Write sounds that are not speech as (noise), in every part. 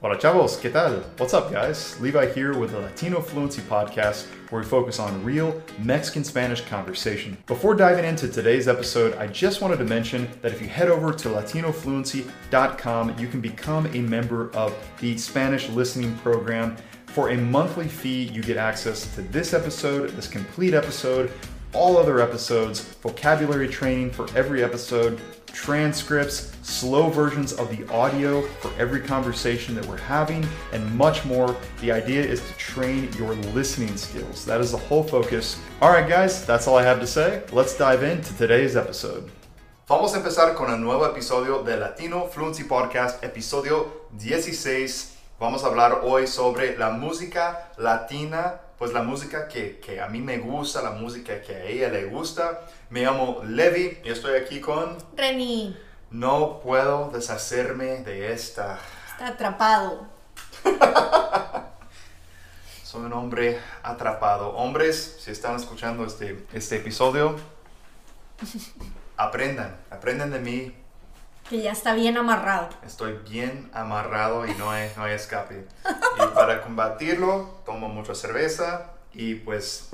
Hola chavos, ¿qué tal? What's up guys? Levi here with the Latino Fluency Podcast where we focus on real Mexican Spanish conversation. Before diving into today's episode, I just wanted to mention that if you head over to latinofluency.com, you can become a member of the Spanish listening program. For a monthly fee, you get access to this episode, this complete episode, all other episodes, vocabulary training for every episode, transcripts, slow versions of the audio for every conversation that we're having, and much more. The idea is to train your listening skills. That is the whole focus. All right, guys, that's all I have to say. Let's dive into today's episode. Vamos a empezar con un nuevo episodio de Latino Fluency Podcast, episodio 16. Vamos a hablar hoy sobre la música latina pues la música que, que, a mí me gusta, la música que a ella le gusta. Me llamo Levi y estoy aquí con... Reni. No puedo deshacerme de esta. Está atrapado. (laughs) Soy un hombre atrapado. Hombres, si están escuchando este, este episodio, (laughs) aprendan, aprendan de mí. Que ya está bien amarrado. Estoy bien amarrado y no hay, no hay escape. Y para combatirlo, tomo mucha cerveza y pues,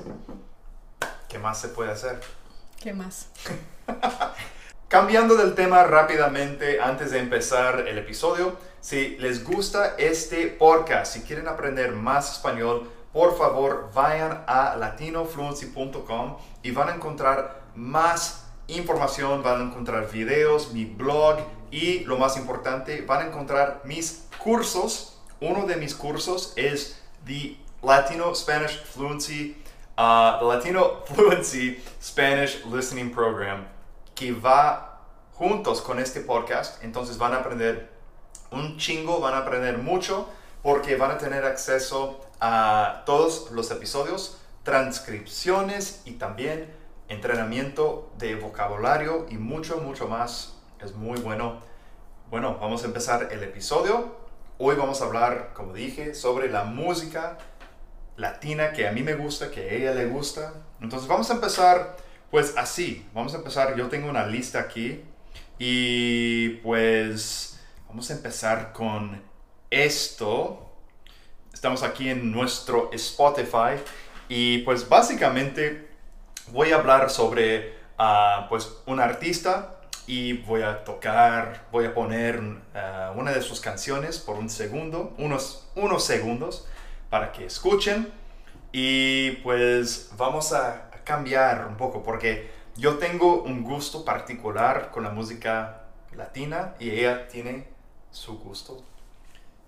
¿qué más se puede hacer? ¿Qué más? (laughs) Cambiando del tema rápidamente antes de empezar el episodio, si les gusta este podcast, si quieren aprender más español, por favor vayan a latinofluency.com y van a encontrar más información, van a encontrar videos, mi blog y lo más importante, van a encontrar mis cursos. Uno de mis cursos es The Latino Spanish Fluency, uh, Latino Fluency Spanish Listening Program, que va juntos con este podcast. Entonces van a aprender un chingo, van a aprender mucho, porque van a tener acceso a todos los episodios, transcripciones y también entrenamiento de vocabulario y mucho, mucho más. Es muy bueno. Bueno, vamos a empezar el episodio. Hoy vamos a hablar, como dije, sobre la música latina que a mí me gusta, que a ella le gusta. Entonces vamos a empezar pues así. Vamos a empezar, yo tengo una lista aquí y pues vamos a empezar con esto. Estamos aquí en nuestro Spotify y pues básicamente voy a hablar sobre uh, pues un artista y voy a tocar, voy a poner uh, una de sus canciones por un segundo, unos, unos segundos para que escuchen y pues vamos a cambiar un poco porque yo tengo un gusto particular con la música latina y ella tiene su gusto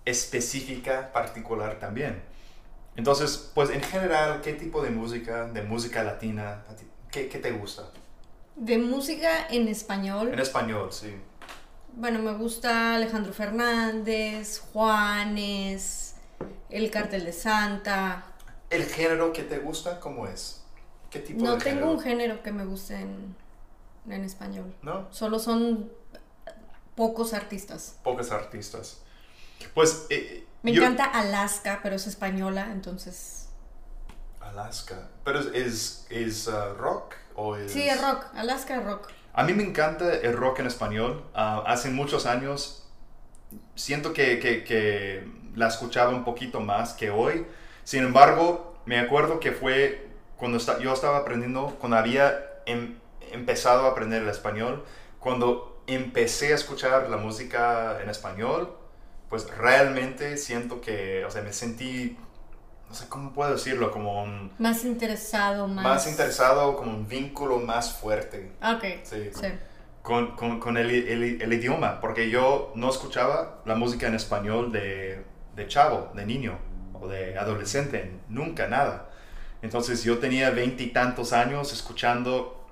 específica particular también. Entonces, pues en general, ¿qué tipo de música, de música latina, qué, qué te gusta? De música en español. En español, sí. Bueno, me gusta Alejandro Fernández, Juanes, El Cartel de Santa. ¿El género que te gusta cómo es? ¿Qué tipo no de tengo género? un género que me guste en, en español. ¿No? Solo son pocos artistas. Pocos artistas. Pues... eh, Me yo- encanta Alaska, pero es española, entonces... Alaska. ¿Pero es, es, es, uh, rock o es...? Sí, es rock. Alaska es rock. A mí me encanta el rock en español. Ah, hace muchos años siento que, que- que la escuchaba un poquito más que hoy. Sin embargo, me acuerdo que fue cuando esta- yo estaba aprendiendo, cuando había em- empezado a aprender el español, cuando empecé a escuchar la música en español, pues realmente siento que, o sea, me sentí, no sé cómo puedo decirlo, como un... Más interesado, más... Más interesado, como un vínculo más fuerte. Ok. Sí. Sí. con, con- con el, el- el idioma, porque yo no escuchaba la música en español de, de chavo, de niño o de adolescente, nunca nada. Entonces yo tenía veintitantos años escuchando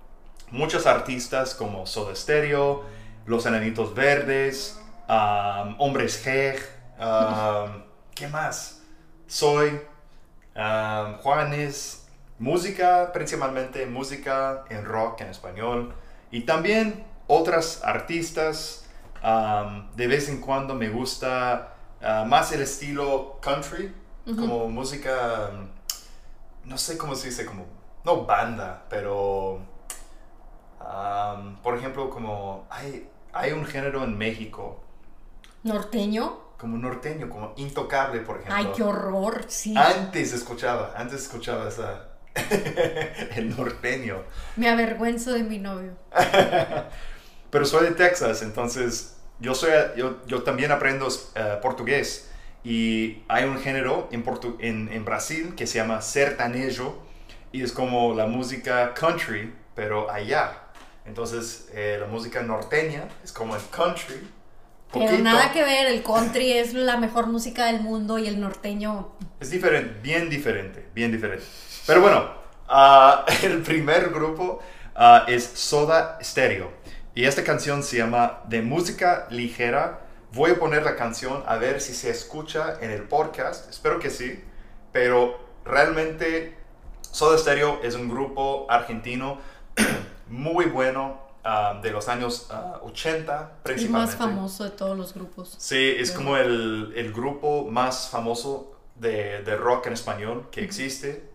muchos artistas como Soda Stereo, Los Enanitos Verdes, um, Hombres G, um, (laughs) ¿qué más? Soy, um, Juanes, música, principalmente música en rock en español. Y también otras artistas. de vez en cuando me gusta uh, más el estilo country, como música, no sé cómo se dice, como, no banda, pero, um, por ejemplo, como hay, hay un género en México. ¿Norteño? como norteño, como intocable, por ejemplo. Ay, qué horror, sí. Antes escuchaba, antes escuchaba esa... (laughs) el norteño. Me avergüenzo de mi novio. (laughs) Pero soy de Texas, entonces yo, soy, yo, yo también aprendo eh, portugués. Y hay un género en, portu- en, en Brasil que se llama sertanejo y es como la música country, pero allá. Entonces eh, la música norteña es como el country. Pero poquito. nada que ver, el country es la mejor música del mundo y el norteño. Es diferente, bien diferente, bien diferente. Pero bueno, ah, (laughs) el primer grupo ah, es Soda Stereo. Y esta canción se llama De Música Ligera. Voy a poner la canción a ver si se escucha en el podcast. Espero que sí. Pero realmente Soda Stereo es un grupo argentino (clears throat) muy bueno ah, de los años ah, 80 El principalmente. más famoso de todos los grupos. Sí, es como el, el grupo más famoso de, de rock en español que existe.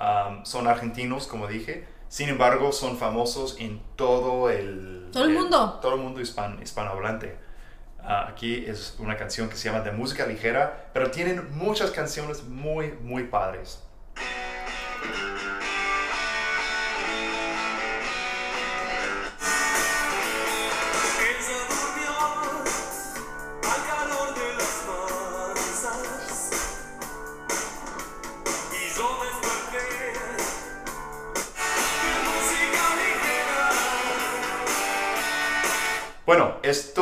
Um, son argentinos, como dije. Sin embargo, son famosos en todo el... Todo el mundo. Todo el mundo hispan, hispanohablante. Ah, aquí es una canción que se llama De Música Ligera, pero tienen muchas canciones muy, muy padres.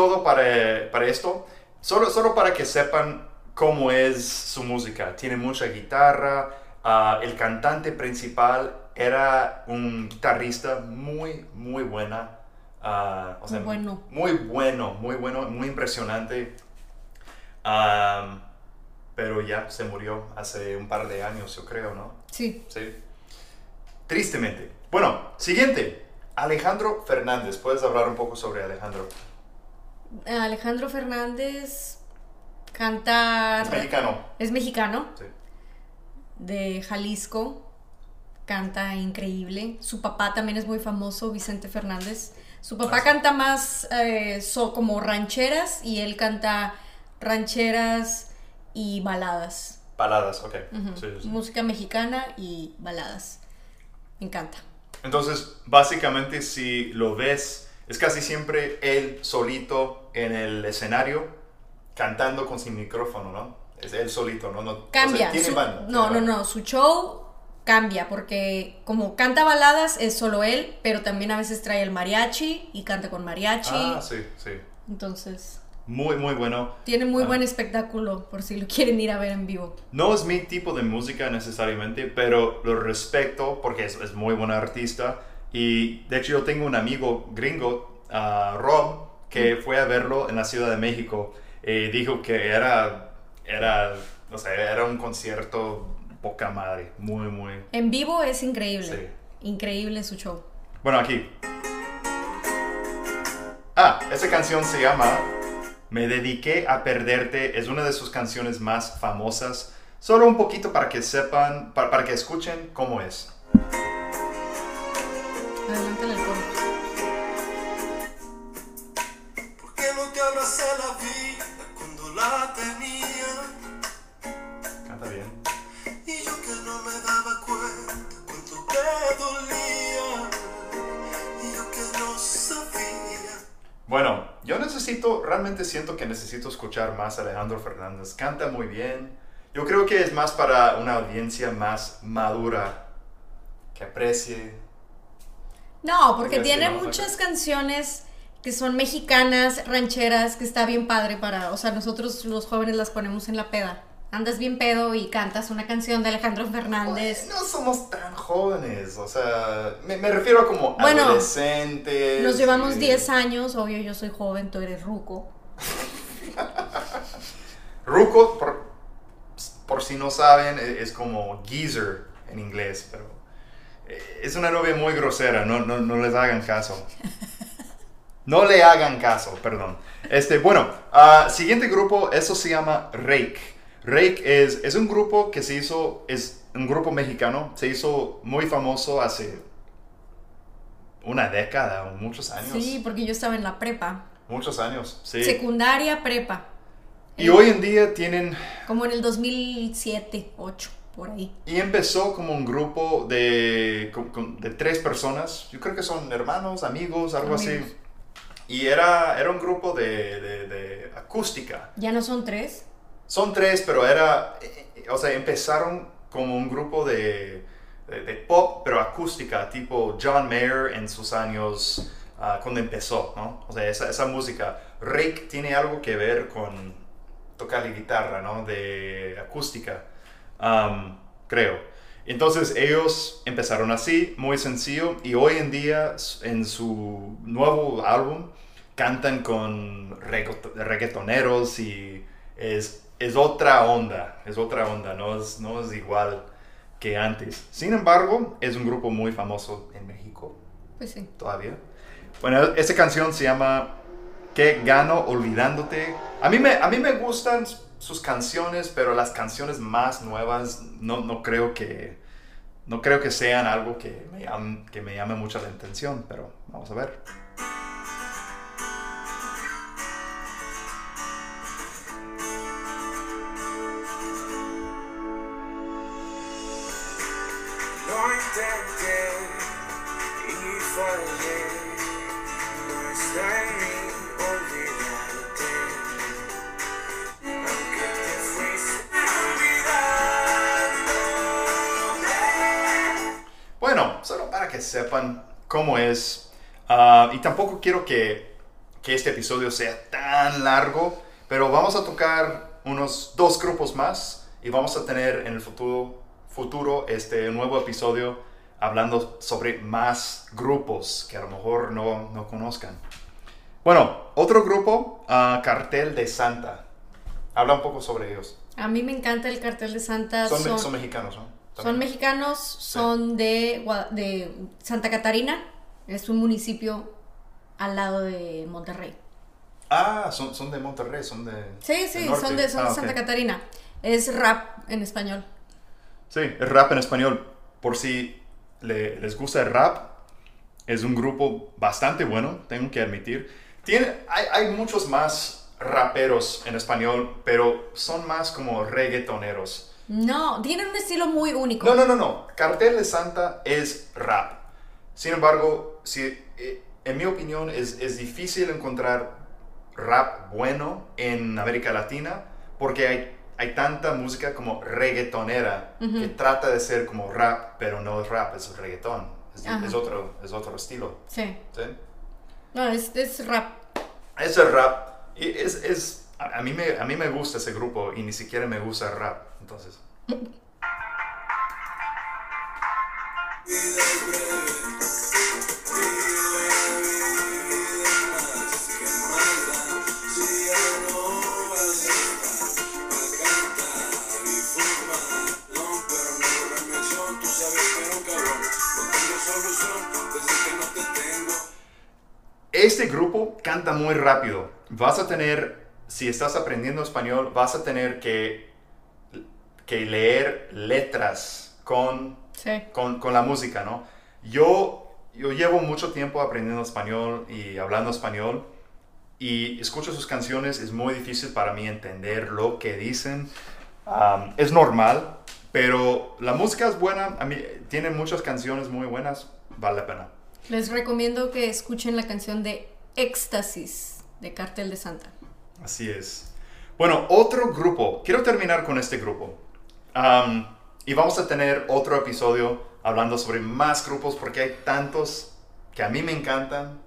Todo para, para esto. Solo, solo para que sepan cómo es su música. Tiene mucha guitarra. ah, el cantante principal era un guitarrista muy, muy buena. ah, o sea, Muy bueno. Muy bueno, muy bueno, muy impresionante. Am, pero ya se murió hace un par de años, yo creo, ¿no? Sí. Sí. Tristemente. Bueno, siguiente. Alejandro Fernández. ¿Puedes hablar un poco sobre Alejandro? Alejandro Fernández canta. Es mexicano. Es mexicano, Sí. de Jalisco. Canta increíble. Su papá también es muy famoso, Vicente Fernández. Su papá canta más eh, so- como rancheras y él canta rancheras y baladas. Baladas, ok. Ujú. Sí, sí. Música mexicana y baladas. Me encanta. Entonces, básicamente, si lo ves, es casi siempre él solito en el escenario, cantando con sin micrófono, ¿no? Es él solito, ¿no? no o sea, Cambia. tiene su- banda, no, no, no. Su show cambia porque como canta baladas es solo él, pero también a veces trae el mariachi y canta con mariachi. Ah, sí, sí. Entonces, Muy, muy bueno. tiene muy Ah. buen espectáculo por si lo quieren ir a ver en vivo. No es mi tipo de música necesariamente, pero lo respeto porque es, es muy buen artista. Y de hecho yo tengo un amigo gringo, ah, Rob, que fue a verlo en la Ciudad de México. Y dijo que era, era, o sea, era un concierto poca madre, muy, muy... En vivo es increíble. Sí. Increíble su show. Bueno, aquí. Ah, esa canción se llama Me dediqué a perderte. Es una de sus canciones más famosas. Solo un poquito para que sepan, para, para que escuchen cómo es. Adelante el coro. ¿Por qué no te abracé la vida cuando la tenía? Canta bien. Y yo que no me daba cuenta cuánto te dolía. Y yo que no sabía. Bueno, yo necesito, realmente siento que necesito escuchar más a Alejandro Fernández. Canta muy bien. Yo creo que es más para una audiencia más madura, que aprecie. No, porque tiene muchas canciones que son mexicanas, rancheras, que está bien padre para, o sea, nosotros los jóvenes las ponemos en la peda. Andas bien pedo y cantas una canción de Alejandro Fernández. No somos tan jóvenes, o sea, me, me refiero a como Bueno, adolescentes. Nos llevamos y- 10 años, obvio yo soy joven, tú eres ruco. (laughs) Ruco, por, por si no saben, e- es como geezer en inglés, pero es una novia muy grosera, no, no, no les hagan caso. No le hagan caso, perdón. Este, bueno, ah, siguiente grupo, eso se llama Rake. Rake es, es un grupo que se hizo, es un grupo mexicano, se hizo muy famoso hace una década o muchos años. Sí, porque yo estaba en la prepa. Muchos años, sí. Secundaria, prepa. Y hoy en día tienen, Como en el 2007, 8, por ahí. y empezó como un grupo de, con- con- de tres personas, yo creo que son hermanos, amigos, algo Amigos. así. Y era, era un grupo de, de- de acústica. ¿Ya no son tres? Son tres, pero era, eh, eh, o sea, empezaron como un grupo de, de- de pop, pero acústica, tipo John Mayer en sus años ah, cuando empezó, ¿no? O sea, esa, esa música. Rick tiene algo que ver con tocar la guitarra, ¿no? De acústica, am, creo. Entonces ellos empezaron así, muy sencillo, y hoy en día en su nuevo álbum cantan con reggaeto- reggaetoneros y es, es otra onda, es otra onda, no es, no es igual que antes. Sin embargo, es un grupo muy famoso en México Pues sí. todavía. Bueno, esta canción se llama ¿Qué gano olvidándote? A mí me, a mí me gustan sus canciones, pero las canciones más nuevas no, no creo que no creo que sean algo que me, llam- que me llame mucho la atención, pero vamos a ver. Sepan cómo es. ah, y tampoco quiero que, que este episodio sea tan largo, pero vamos a tocar unos dos grupos más y vamos a tener en el futuro, futuro este nuevo episodio hablando sobre más grupos que a lo mejor no, no conozcan. Bueno, otro grupo, ah, Cartel de Santa. Habla un poco sobre ellos. A mí me encanta el cartel de Santa. Son, Son, son mexicanos, ¿no? Son mexicanos, son de, de Santa Catarina. Es un municipio al lado de Monterrey. Ah, son, son de Monterrey, son de... Sí, sí, son de, son Ah, de ok. Santa Catarina. Es rap en español. Sí, es rap en español. Por si le- les gusta el rap, es un grupo bastante bueno, tengo que admitir. Tiene, hay, hay muchos más raperos en español, pero son más como reggaetoneros. No, tienen un estilo muy único. No, no, no, no. Cartel de Santa es rap. Sin embargo, si, eh, en mi opinión, es, es difícil encontrar rap bueno en América Latina porque hay, hay tanta música como reggaetonera que trata de ser como rap, pero no es rap, es reggaetón. Es, otro, es otro estilo. Sí. ¿sí? No, es, es rap. Es el rap. Y es, es, a, a mí me, a mí me gusta ese grupo y ni siquiera me gusta el rap. Entonces. Este grupo canta muy rápido. Vas a tener, si estás aprendiendo español, vas a tener que, que leer letras con, Sí. con, con la música, ¿no? Yo, yo llevo mucho tiempo aprendiendo español y hablando español y escucho sus canciones, es muy difícil para mí entender lo que dicen. Am, es normal, pero la música es buena, a mí, tiene muchas canciones muy buenas, vale la pena. Les recomiendo que escuchen la canción de Éxtasis de Cartel de Santa. Así es. Bueno, otro grupo. Quiero terminar con este grupo. Am, y vamos a tener otro episodio hablando sobre más grupos porque hay tantos que a mí me encantan.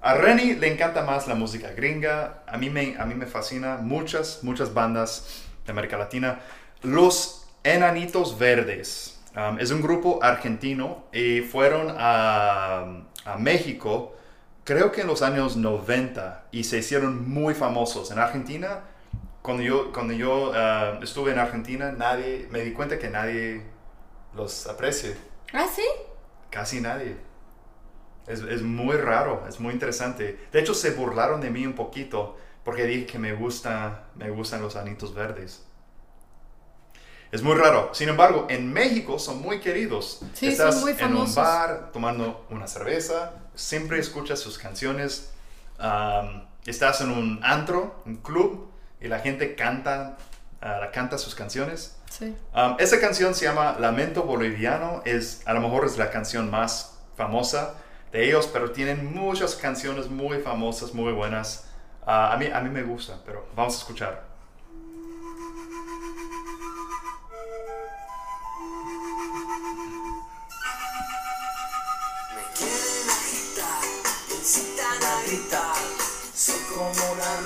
A Renny le encanta más la música gringa. A mí me, a mí me fascina muchas, muchas bandas de América Latina. Los Enanitos Verdes. Am, es un grupo argentino y fueron a, a México creo que en los años 90 y se hicieron muy famosos. En Argentina, cuando yo, cuando yo ah, estuve en Argentina, nadie, me di cuenta que nadie los aprecia. Ah, sí. Casi nadie. Es, es muy raro, es muy interesante. De hecho, se burlaron de mí un poquito porque dije que me, gusta, me gustan los anitos verdes. Es muy raro. Sin embargo, en México son muy queridos. Sí, Estás son muy en un famosos. bar tomando una cerveza, siempre escuchas sus canciones. estás en un antro, un club, y la gente canta, ah, canta sus canciones. Sí. Um, esa canción se llama Lamento Boliviano, es, a lo mejor es la canción más famosa de ellos, pero tienen muchas canciones muy famosas, muy buenas. Ah, a, mí, a mí me gusta, pero vamos a escuchar. Me quieren agitar, me incitan a gritar. Soy como una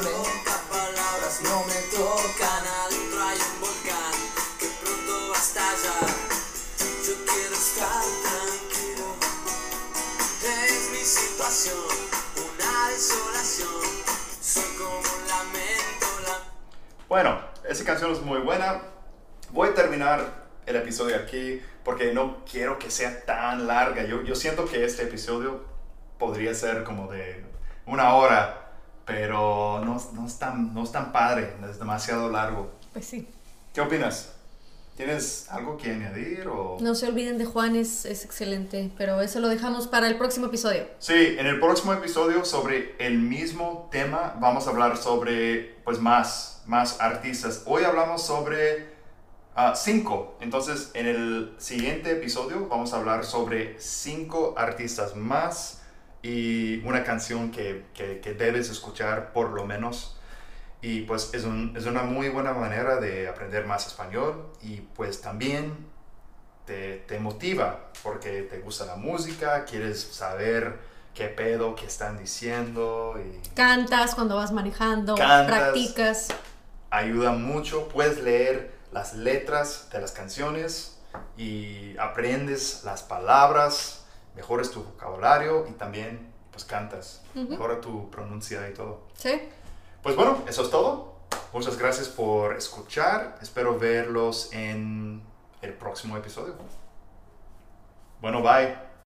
Bueno, esa canción es muy buena. Voy a terminar el episodio aquí porque no quiero que sea tan larga. Yo, yo siento que este episodio podría ser como de una hora, pero no, no, es tan, no es tan padre, es demasiado largo. Pues sí. ¿Qué opinas? ¿Tienes algo que añadir o...? No se olviden de Juan, es, es excelente, pero eso lo dejamos para el próximo episodio. Sí, en el próximo episodio sobre el mismo tema vamos a hablar sobre pues más, más artistas. Hoy hablamos sobre ah, cinco. Entonces en el siguiente episodio vamos a hablar sobre cinco artistas más y una canción que, que- que debes escuchar por lo menos. Y pues es, un- es una muy buena manera de aprender más español y pues también te, te motiva porque te gusta la música, quieres saber qué pedo, qué están diciendo y Cantas cuando vas manejando, Cantas. practicas. ayuda mucho. Puedes leer las letras de las canciones y aprendes las palabras, mejoras tu vocabulario y también pues cantas, Ujú. mejora tu pronuncia y todo. Sí. Pues bueno, eso es todo. Muchas gracias por escuchar. Espero verlos en el próximo episodio. Bueno, bye.